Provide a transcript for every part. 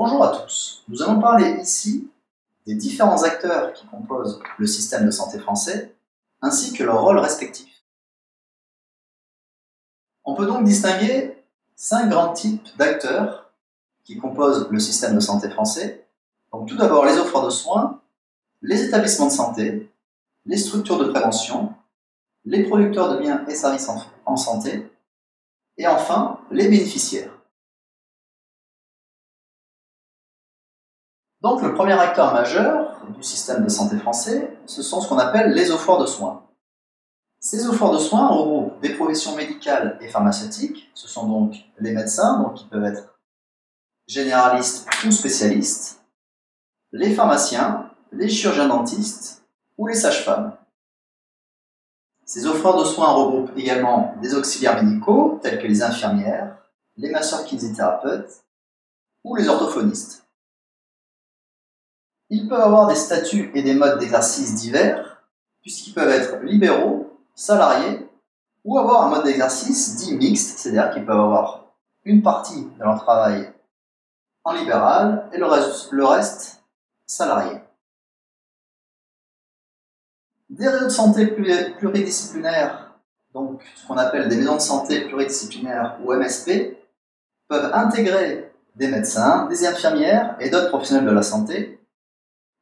Bonjour à tous. Nous allons parler ici des différents acteurs qui composent le système de santé français, ainsi que leurs rôles respectifs. On peut donc distinguer cinq grands types d'acteurs qui composent le système de santé français. Donc tout d'abord les offreurs de soins, les établissements de santé, les structures de prévention, les producteurs de biens et services en, santé, et enfin les bénéficiaires. Donc le premier acteur majeur du système de santé français, ce sont ce qu'on appelle les offreurs de soins. Ces offreurs de soins regroupent des professions médicales et pharmaceutiques, ce sont donc les médecins, donc qui peuvent être généralistes ou spécialistes, les pharmaciens, les chirurgiens dentistes ou les sages-femmes. Ces offreurs de soins regroupent également des auxiliaires médicaux tels que les infirmières, les masseurs kinésithérapeutes ou les orthophonistes. Ils peuvent avoir des statuts et des modes d'exercice divers, puisqu'ils peuvent être libéraux, salariés, ou avoir un mode d'exercice dit mixte, c'est-à-dire qu'ils peuvent avoir une partie de leur travail en libéral et le reste, le reste salarié. Des réseaux de santé pluridisciplinaires, donc ce qu'on appelle des maisons de santé pluridisciplinaires ou MSP, peuvent intégrer des médecins, des infirmières et d'autres professionnels de la santé,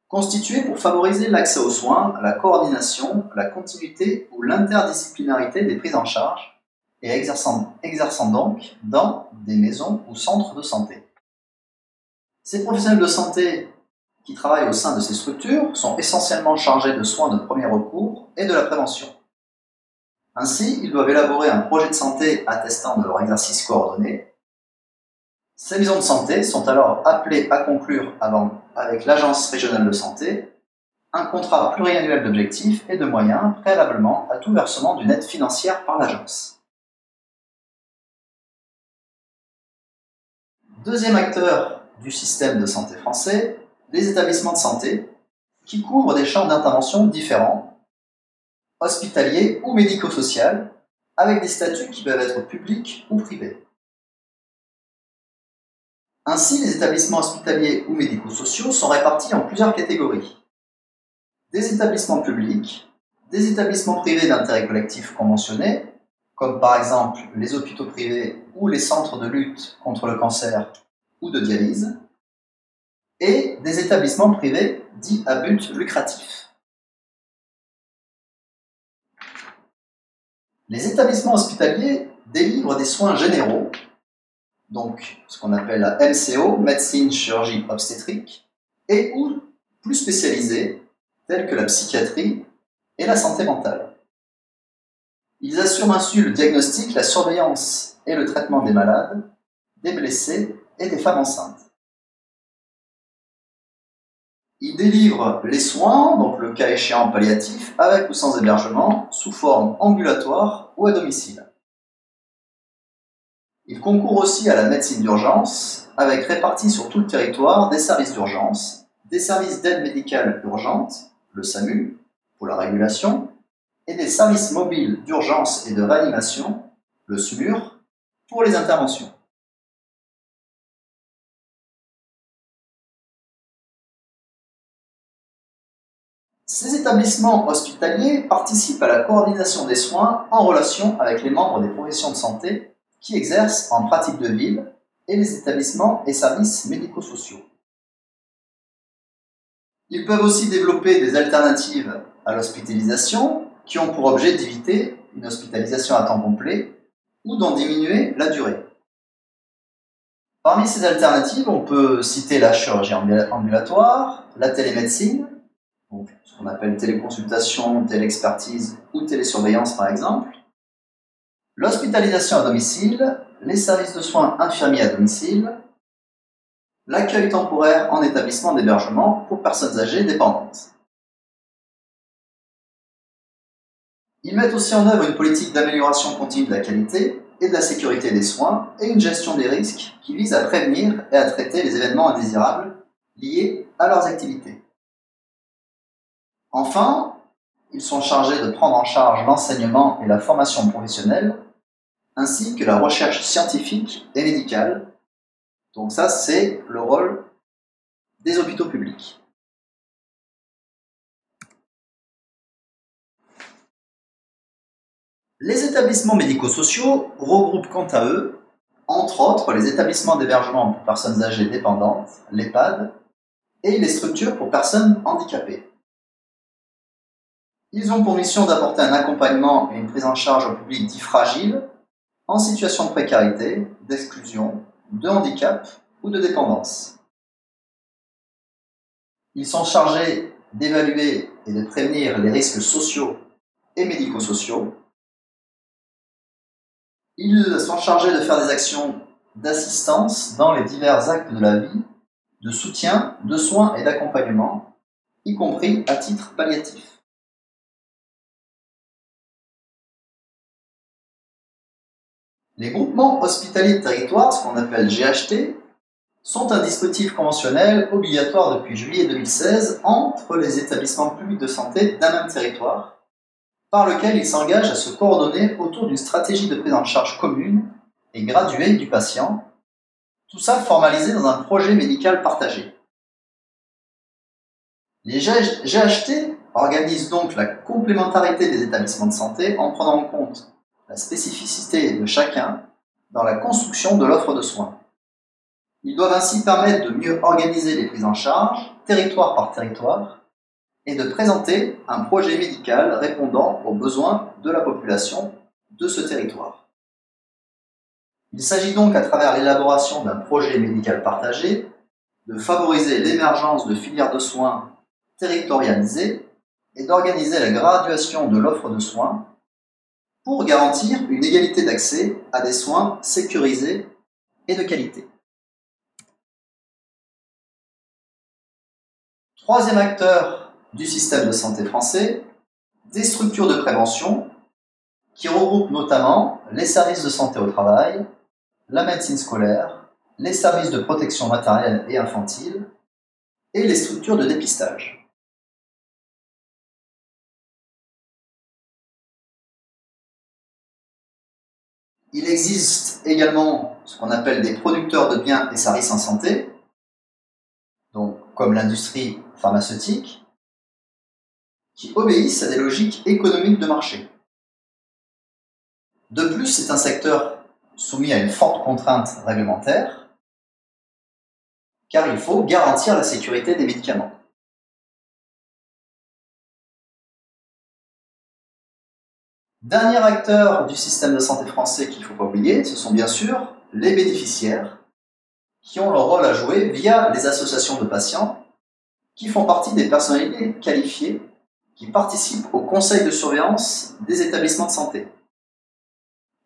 constitués pour favoriser l'accès aux soins, la coordination, la continuité ou l'interdisciplinarité des prises en charge et exerçant, exerçant donc dans des maisons ou centres de santé. Ces professionnels de santé qui travaillent au sein de ces structures sont essentiellement chargés de soins de premier recours et de la prévention. Ainsi, ils doivent élaborer un projet de santé attestant de leur exercice coordonné. Ces maisons de santé sont alors appelées à conclure avec l'Agence régionale de santé un contrat pluriannuel d'objectifs et de moyens préalablement à tout versement d'une aide financière par l'agence. Deuxième acteur du système de santé français, les établissements de santé qui couvrent des champs d'intervention différents, hospitaliers ou médico-social, avec des statuts qui peuvent être publics ou privés. Ainsi, les établissements hospitaliers ou médico-sociaux sont répartis en plusieurs catégories. Des établissements publics, des établissements privés d'intérêt collectif conventionnés, comme par exemple les hôpitaux privés ou les centres de lutte contre le cancer ou de dialyse, et des établissements privés dits à but lucratif. Les établissements hospitaliers délivrent des soins généraux, donc ce qu'on appelle la MCO, médecine, chirurgie, obstétrique, et ou plus spécialisés, tels que la psychiatrie et la santé mentale. Ils assurent ainsi le diagnostic, la surveillance et le traitement des malades, des blessés et des femmes enceintes. Il délivre les soins, donc le cas échéant palliatif, avec ou sans hébergement, sous forme ambulatoire ou à domicile. Il concourt aussi à la médecine d'urgence, avec répartis sur tout le territoire des services d'urgence, des services d'aide médicale urgente, le SAMU, pour la régulation, et des services mobiles d'urgence et de réanimation, le SMUR, pour les interventions. Ces établissements hospitaliers participent à la coordination des soins en relation avec les membres des professions de santé qui exercent en pratique de ville et les établissements et services médico-sociaux. Ils peuvent aussi développer des alternatives à l'hospitalisation qui ont pour objet d'éviter une hospitalisation à temps complet ou d'en diminuer la durée. Parmi ces alternatives, on peut citer la chirurgie ambulatoire, la télémédecine, ce qu'on appelle téléconsultation, téléexpertise ou télésurveillance par exemple, l'hospitalisation à domicile, les services de soins infirmiers à domicile, l'accueil temporaire en établissement d'hébergement pour personnes âgées dépendantes. Ils mettent aussi en œuvre une politique d'amélioration continue de la qualité et de la sécurité des soins et une gestion des risques qui vise à prévenir et à traiter les événements indésirables liés à leurs activités. Enfin, ils sont chargés de prendre en charge l'enseignement et la formation professionnelle, ainsi que la recherche scientifique et médicale. Donc ça, c'est le rôle des hôpitaux publics. Les établissements médico-sociaux regroupent quant à eux, entre autres, les établissements d'hébergement pour personnes âgées dépendantes, l'EHPAD, et les structures pour personnes handicapées. Ils ont pour mission d'apporter un accompagnement et une prise en charge au public dit fragile, en situation de précarité, d'exclusion, de handicap ou de dépendance. Ils sont chargés d'évaluer et de prévenir les risques sociaux et médico-sociaux. Ils sont chargés de faire des actions d'assistance dans les divers actes de la vie, de soutien, de soins et d'accompagnement, y compris à titre palliatif. Les groupements hospitaliers de territoire, ce qu'on appelle GHT, sont un dispositif conventionnel obligatoire depuis juillet 2016 entre les établissements publics de santé d'un même territoire, par lequel ils s'engagent à se coordonner autour d'une stratégie de prise en charge commune et graduée du patient, tout ça formalisé dans un projet médical partagé. Les GHT organisent donc la complémentarité des établissements de santé en prenant en compte la spécificité de chacun dans la construction de l'offre de soins. Ils doivent ainsi permettre de mieux organiser les prises en charge, territoire par territoire, et de présenter un projet médical répondant aux besoins de la population de ce territoire. Il s'agit donc, à travers l'élaboration d'un projet médical partagé, de favoriser l'émergence de filières de soins territorialisées et d'organiser la graduation de l'offre de soins pour garantir une égalité d'accès à des soins sécurisés et de qualité. Troisième acteur du système de santé français, des structures de prévention qui regroupent notamment les services de santé au travail, la médecine scolaire, les services de protection matérielle et infantile et les structures de dépistage. Il existe également ce qu'on appelle des producteurs de biens et services en santé, donc comme l'industrie pharmaceutique, qui obéissent à des logiques économiques de marché. De plus, c'est un secteur soumis à une forte contrainte réglementaire, car il faut garantir la sécurité des médicaments. Dernier acteur du système de santé français qu'il ne faut pas oublier, ce sont bien sûr les bénéficiaires, qui ont leur rôle à jouer via les associations de patients, qui font partie des personnalités qualifiées qui participent au conseil de surveillance des établissements de santé.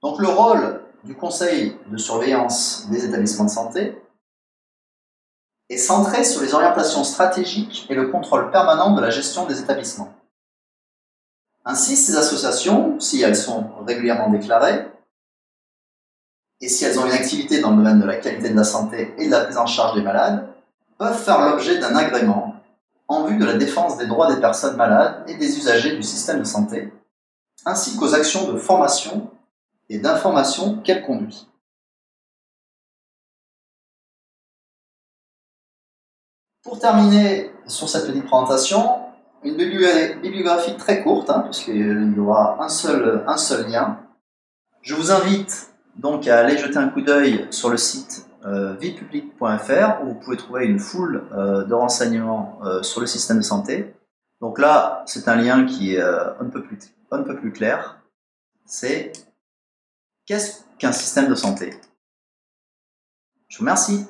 Donc le rôle du conseil de surveillance des établissements de santé est centré sur les orientations stratégiques et le contrôle permanent de la gestion des établissements. Ainsi, ces associations, si elles sont régulièrement déclarées, et si elles ont une activité dans le domaine de la qualité de la santé et de la prise en charge des malades, peuvent faire l'objet d'un agrément en vue de la défense des droits des personnes malades et des usagers du système de santé, ainsi qu'aux actions de formation et d'information qu'elles conduisent. Pour terminer sur cette petite présentation, une bibliographie très courte, hein, puisqu'il y aura un seul, un seul lien. Je vous invite donc à aller jeter un coup d'œil sur le site euh, où vous pouvez trouver une foule euh, de renseignements euh, sur le système de santé. Donc là, c'est un lien qui est euh, un, peu plus, un peu plus clair. C'est qu'est-ce qu'un système de santé? Je vous remercie.